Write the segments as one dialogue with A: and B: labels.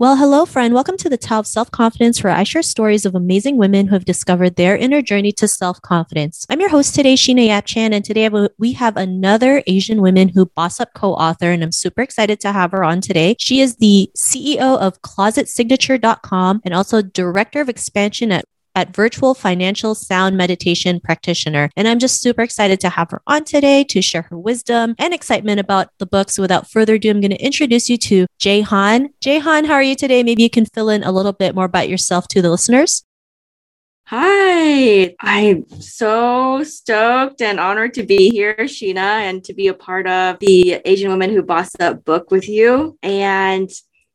A: Well, hello, friend. Welcome to the Tao of Self Confidence, where I share stories of amazing women who have discovered their inner journey to self confidence. I'm your host today, Sheena Yap Chan, and today we have another Asian Women Who Boss Up co author, and I'm super excited to have her on today. She is the CEO of ClosetSignature.com and also Director of Expansion at at Virtual Financial Sound Meditation Practitioner. And I'm just super excited to have her on today to share her wisdom and excitement about the book. So without further ado, I'm going to introduce you to Jaehan. Jay Han, how are you today? Maybe you can fill in a little bit more about yourself to the listeners.
B: Hi, I'm so stoked and honored to be here, Sheena, and to be a part of the Asian Women Who Boss Up book with you. And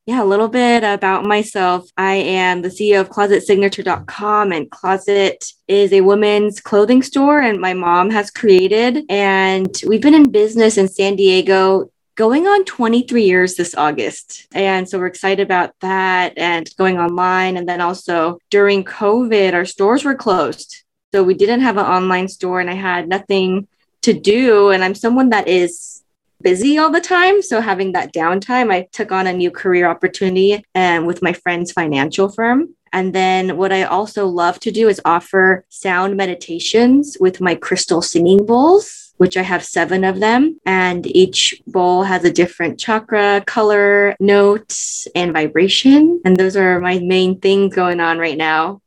B: yeah, a little bit about myself. I am the CEO of ClosetSignature.com, and Closet is a women's clothing store, and my mom has created. And we've been in business in San Diego going on 23 years this August. And so we're excited about that and going online. And then also during COVID, our stores were closed. So we didn't have an online store, and I had nothing to do. And I'm someone that is busy all the time. So having that downtime, I took on a new career opportunity and with my friend's financial firm. And then what I also love to do is offer sound meditations with my crystal singing bowls which I have seven of them. And each bowl has a different chakra, color, notes, and vibration. And those are my main things going on right now.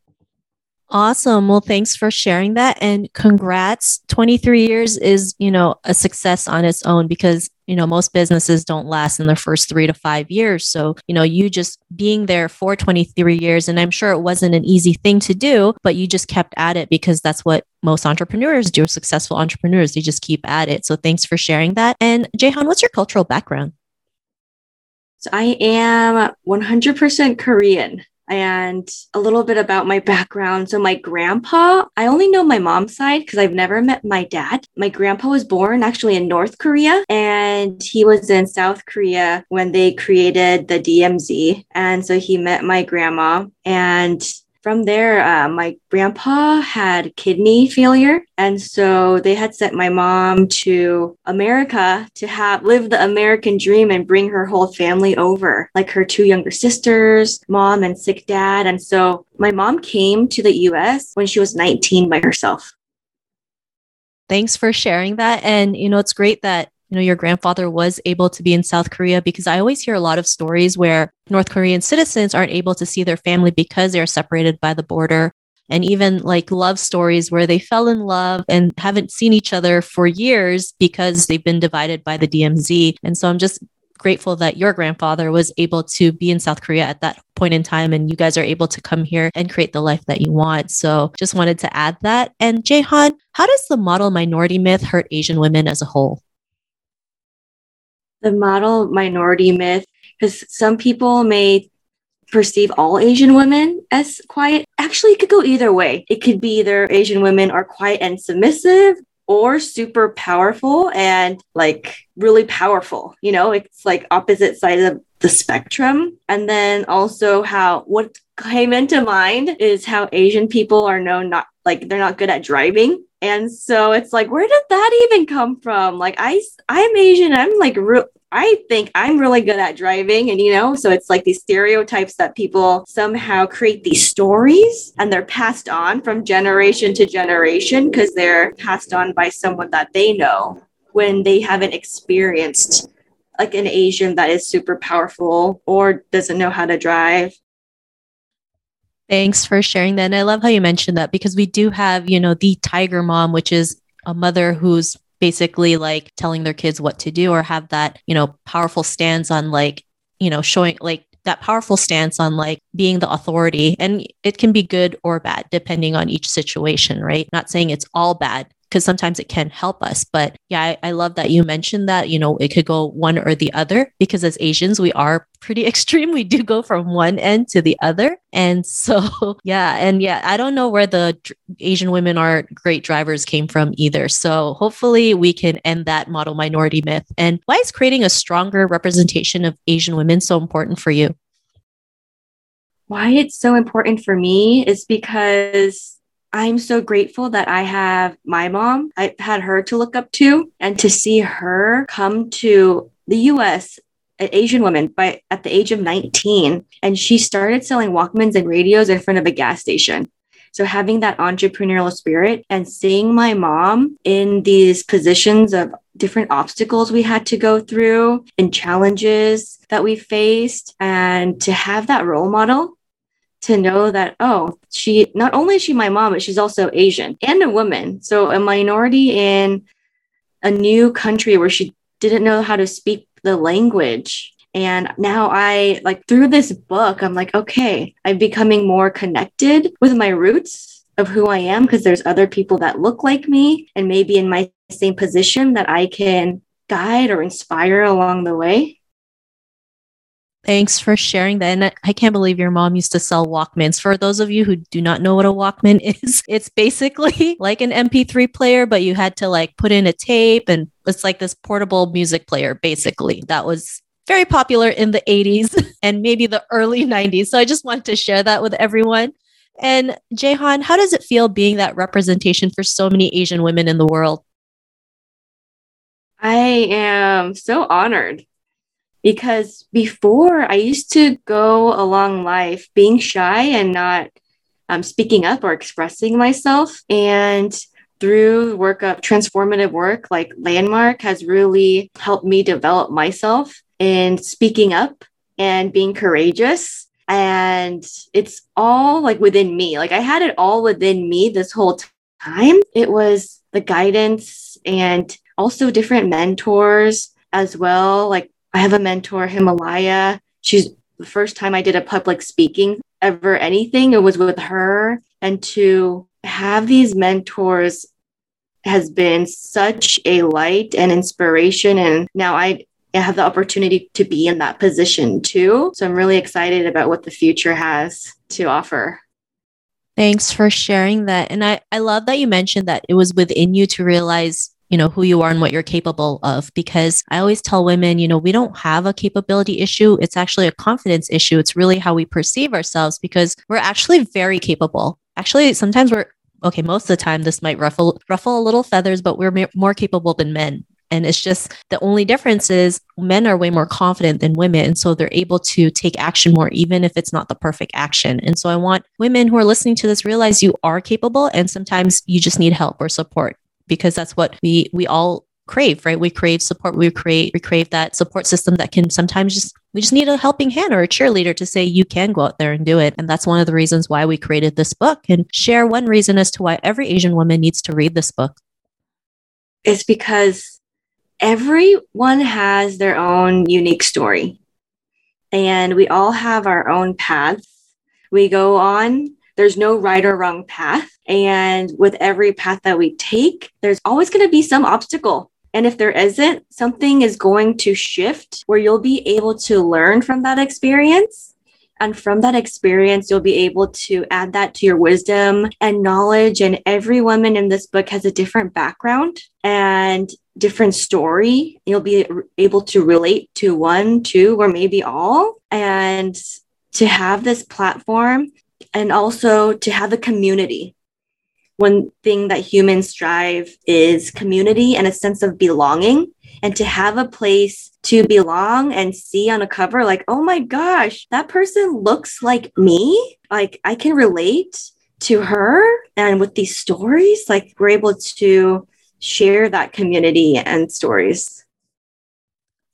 A: Awesome. Well, thanks for sharing that and congrats. 23 years is, you know, a success on its own because, you know, most businesses don't last in the first 3 to 5 years. So, you know, you just being there for 23 years and I'm sure it wasn't an easy thing to do, but you just kept at it because that's what most entrepreneurs do, successful entrepreneurs, they just keep at it. So, thanks for sharing that. And Jaehan, what's your cultural background?
B: So, I am 100% Korean and a little bit about my background. So, my grandpa, I only know my mom's side because I've never met my dad. My grandpa was born actually in North Korea and he was in South Korea when they created the DMZ. And so he met my grandma and from there, uh, my grandpa had kidney failure. And so they had sent my mom to America to have live the American dream and bring her whole family over, like her two younger sisters, mom, and sick dad. And so my mom came to the US when she was 19 by herself.
A: Thanks for sharing that. And, you know, it's great that you know your grandfather was able to be in South Korea because I always hear a lot of stories where North Korean citizens aren't able to see their family because they're separated by the border and even like love stories where they fell in love and haven't seen each other for years because they've been divided by the DMZ and so I'm just grateful that your grandfather was able to be in South Korea at that point in time and you guys are able to come here and create the life that you want. So just wanted to add that. And Jaehan, how does the model minority myth hurt Asian women as a whole?
B: The model minority myth because some people may perceive all Asian women as quiet. Actually, it could go either way. It could be either Asian women are quiet and submissive or super powerful and like really powerful. You know, it's like opposite sides of the spectrum. And then also how what came into mind is how Asian people are known not like they're not good at driving and so it's like where did that even come from like i i'm asian i'm like real I think I'm really good at driving. And, you know, so it's like these stereotypes that people somehow create these stories and they're passed on from generation to generation because they're passed on by someone that they know when they haven't experienced like an Asian that is super powerful or doesn't know how to drive.
A: Thanks for sharing that. And I love how you mentioned that because we do have, you know, the tiger mom, which is a mother who's basically like telling their kids what to do or have that, you know, powerful stance on like, you know, showing like that powerful stance on like being the authority. And it can be good or bad depending on each situation, right? Not saying it's all bad because sometimes it can help us. But yeah, I, I love that you mentioned that, you know, it could go one or the other because as Asians, we are pretty extreme. We do go from one end to the other. And so, yeah. And yeah, I don't know where the Asian women are great drivers came from either. So hopefully we can end that model minority myth. And why is creating a stronger representation of Asian women so important for you?
B: Why it's so important for me is because I'm so grateful that I have my mom. I had her to look up to and to see her come to the US an Asian woman by at the age of 19 and she started selling Walkmans and radios in front of a gas station. So having that entrepreneurial spirit and seeing my mom in these positions of different obstacles we had to go through and challenges that we faced and to have that role model to know that oh she not only is she my mom but she's also asian and a woman so a minority in a new country where she didn't know how to speak the language and now I like through this book, I'm like, okay, I'm becoming more connected with my roots of who I am because there's other people that look like me and maybe in my same position that I can guide or inspire along the way.
A: Thanks for sharing that. And I can't believe your mom used to sell Walkmans. For those of you who do not know what a Walkman is, it's basically like an MP3 player, but you had to like put in a tape and it's like this portable music player, basically. That was very popular in the 80s and maybe the early 90s. So I just wanted to share that with everyone. And Jaehan, how does it feel being that representation for so many Asian women in the world?
B: I am so honored because before I used to go along life being shy and not um, speaking up or expressing myself. And through work of transformative work like Landmark has really helped me develop myself in speaking up and being courageous. And it's all like within me. Like I had it all within me this whole time. It was the guidance and also different mentors as well. Like I have a mentor, Himalaya. She's the first time I did a public speaking ever anything, it was with her. And to have these mentors has been such a light and inspiration. And now I have the opportunity to be in that position too. So I'm really excited about what the future has to offer.
A: Thanks for sharing that. And I, I love that you mentioned that it was within you to realize you know who you are and what you're capable of. Because i always tell women you know we don't have a capability issue. It's actually a confidence issue. It's really how we perceive ourselves because we're actually very capable. Actually sometimes we're okay most of the time this might ruffle ruffle a little feathers but we're more capable than men. And it's just the only difference is men are way more confident than women. And so they're able to take action more, even if it's not the perfect action. And so I want women who are listening to this realize you are capable and sometimes you just need help or support because that's what we we all crave right? We crave support. We create, we crave that support system that can sometimes just we just need a helping hand or a cheerleader to say you can go out there and do it. And that's one of the reasons why we created this book and share one reason as to why every asian woman needs to read this book.
B: It's because everyone has their own unique story. And we all have our own paths. We go on there's no right or wrong path. And with every path that we take, there's always going to be some obstacle. And if there isn't, something is going to shift where you'll be able to learn from that experience. And from that experience, you'll be able to add that to your wisdom and knowledge. And every woman in this book has a different background and different story. You'll be able to relate to one, two, or maybe all. And to have this platform and also to have a community. One thing that humans strive is community and a sense of belonging, and to have a place to belong and see on a cover, like, oh my gosh, that person looks like me. Like, I can relate to her. And with these stories, like, we're able to share that community and stories.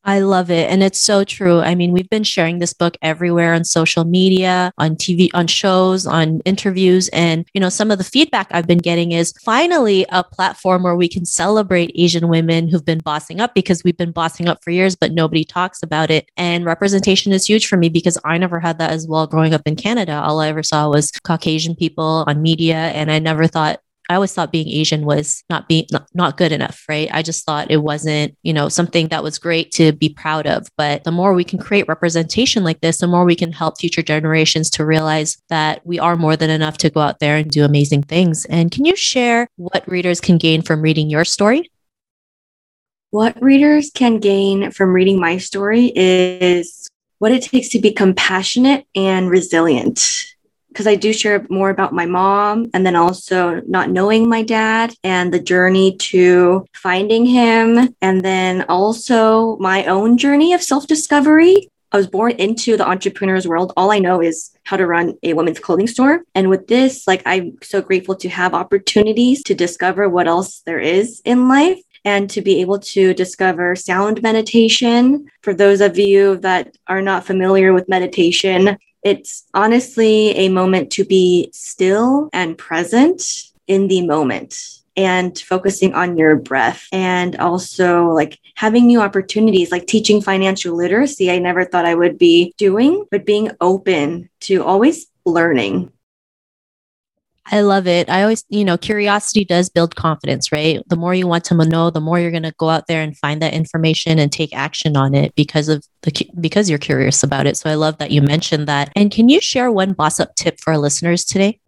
A: I love it. And it's so true. I mean, we've been sharing this book everywhere on social media, on TV, on shows, on interviews. And, you know, some of the feedback I've been getting is finally a platform where we can celebrate Asian women who've been bossing up because we've been bossing up for years, but nobody talks about it. And representation is huge for me because I never had that as well growing up in Canada. All I ever saw was Caucasian people on media. And I never thought I always thought being Asian was not being not, not good enough, right? I just thought it wasn't, you know, something that was great to be proud of. But the more we can create representation like this, the more we can help future generations to realize that we are more than enough to go out there and do amazing things. And can you share what readers can gain from reading your story?
B: What readers can gain from reading my story is what it takes to be compassionate and resilient. Because I do share more about my mom and then also not knowing my dad and the journey to finding him. And then also my own journey of self discovery I was born into the entrepreneur's world. All I know is how to run a women's clothing store. And with this, like, I'm so grateful to have opportunities to discover what else there is in life and to be able to discover sound meditation. For those of you that are not familiar with meditation, it's honestly a moment to be still and present in the moment and focusing on your breath and also like having new opportunities like teaching financial literacy i never thought i would be doing but being open to always learning
A: I love it. I always, you know, curiosity does build confidence, right? The more you want to know, the more you're going to go out there and find that information and take action on it because of the because you're curious about it. So I love that you mentioned that. And can you share one boss up tip for our listeners today?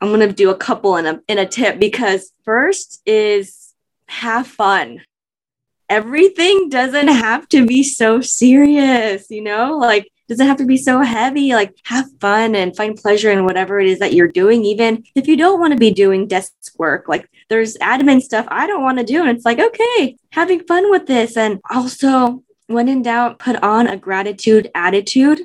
B: I'm going to do a couple in a in a tip because first is have fun. Everything doesn't have to be so serious, you know? Like doesn't have to be so heavy. Like have fun and find pleasure in whatever it is that you're doing. Even if you don't want to be doing desk work, like there's admin stuff I don't want to do. And it's like, okay, having fun with this. And also, when in doubt, put on a gratitude attitude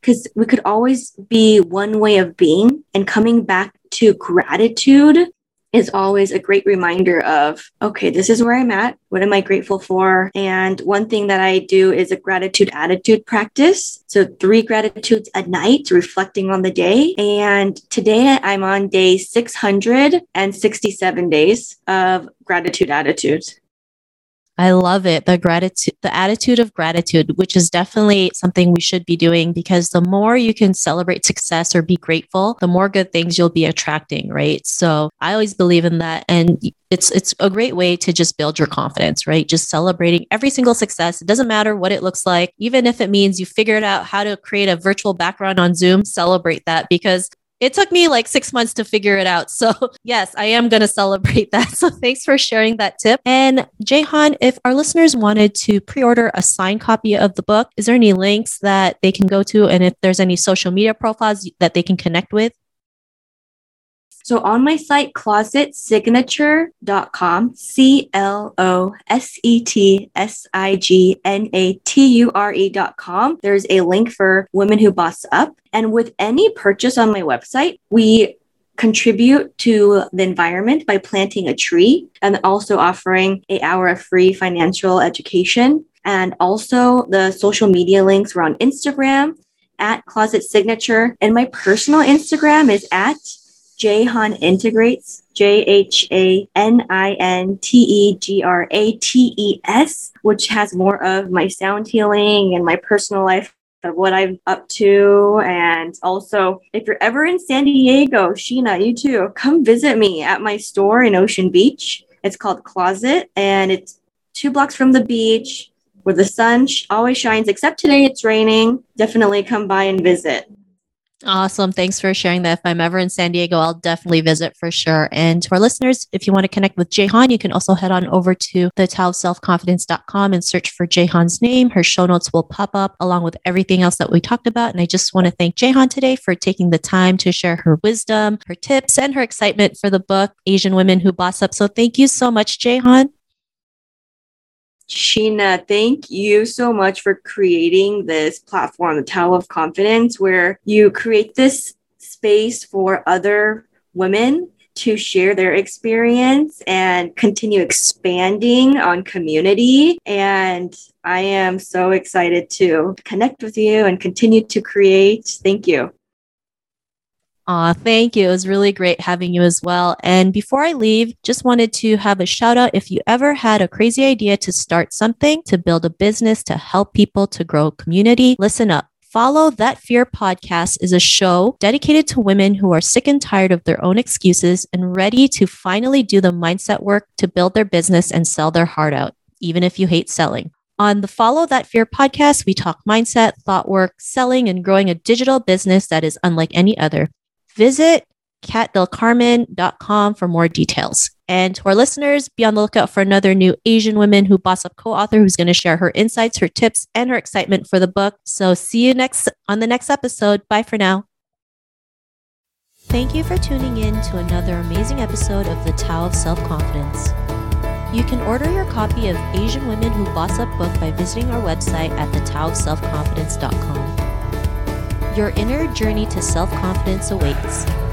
B: because we could always be one way of being and coming back to gratitude is always a great reminder of, okay, this is where I'm at. What am I grateful for? And one thing that I do is a gratitude attitude practice. So, three gratitudes a night, reflecting on the day. And today I'm on day 667 days of gratitude attitudes.
A: I love it. The gratitude, the attitude of gratitude, which is definitely something we should be doing because the more you can celebrate success or be grateful, the more good things you'll be attracting, right? So I always believe in that. And it's it's a great way to just build your confidence, right? Just celebrating every single success. It doesn't matter what it looks like, even if it means you figured out how to create a virtual background on Zoom, celebrate that because it took me like six months to figure it out. So, yes, I am going to celebrate that. So, thanks for sharing that tip. And Jaehan, if our listeners wanted to pre order a signed copy of the book, is there any links that they can go to? And if there's any social media profiles that they can connect with?
B: So on my site, closetsignature.com, C L O S E T S I G N A T U R E.com, there's a link for women who boss up. And with any purchase on my website, we contribute to the environment by planting a tree and also offering a hour of free financial education. And also the social media links were on Instagram at Closet Signature. And my personal Instagram is at Jaehan Integrates, J H A N I N T E G R A T E S, which has more of my sound healing and my personal life of what I'm up to. And also, if you're ever in San Diego, Sheena, you too, come visit me at my store in Ocean Beach. It's called Closet and it's two blocks from the beach where the sun always shines, except today it's raining. Definitely come by and visit.
A: Awesome. Thanks for sharing that. If I'm ever in San Diego, I'll definitely visit for sure. And to our listeners, if you want to connect with Jaehan, you can also head on over to the selfconfidence.com and search for Jaehan's name. Her show notes will pop up along with everything else that we talked about. And I just want to thank Jaehan today for taking the time to share her wisdom, her tips, and her excitement for the book, Asian Women Who Boss Up. So thank you so much, Jaehan.
B: Sheena, thank you so much for creating this platform, the Tao of Confidence, where you create this space for other women to share their experience and continue expanding on community. And I am so excited to connect with you and continue to create. Thank you.
A: Aw, thank you. It was really great having you as well. And before I leave, just wanted to have a shout out. If you ever had a crazy idea to start something, to build a business, to help people, to grow community, listen up Follow That Fear podcast is a show dedicated to women who are sick and tired of their own excuses and ready to finally do the mindset work to build their business and sell their heart out, even if you hate selling. On the Follow That Fear podcast, we talk mindset, thought work, selling, and growing a digital business that is unlike any other. Visit katdelcarmen.com for more details. And to our listeners, be on the lookout for another new Asian Women Who Boss Up co-author who's going to share her insights, her tips, and her excitement for the book. So see you next on the next episode. Bye for now. Thank you for tuning in to another amazing episode of The Tao of Self-Confidence. You can order your copy of Asian Women Who Boss Up book by visiting our website at thetaoofselfconfidence.com. Your inner journey to self-confidence awaits.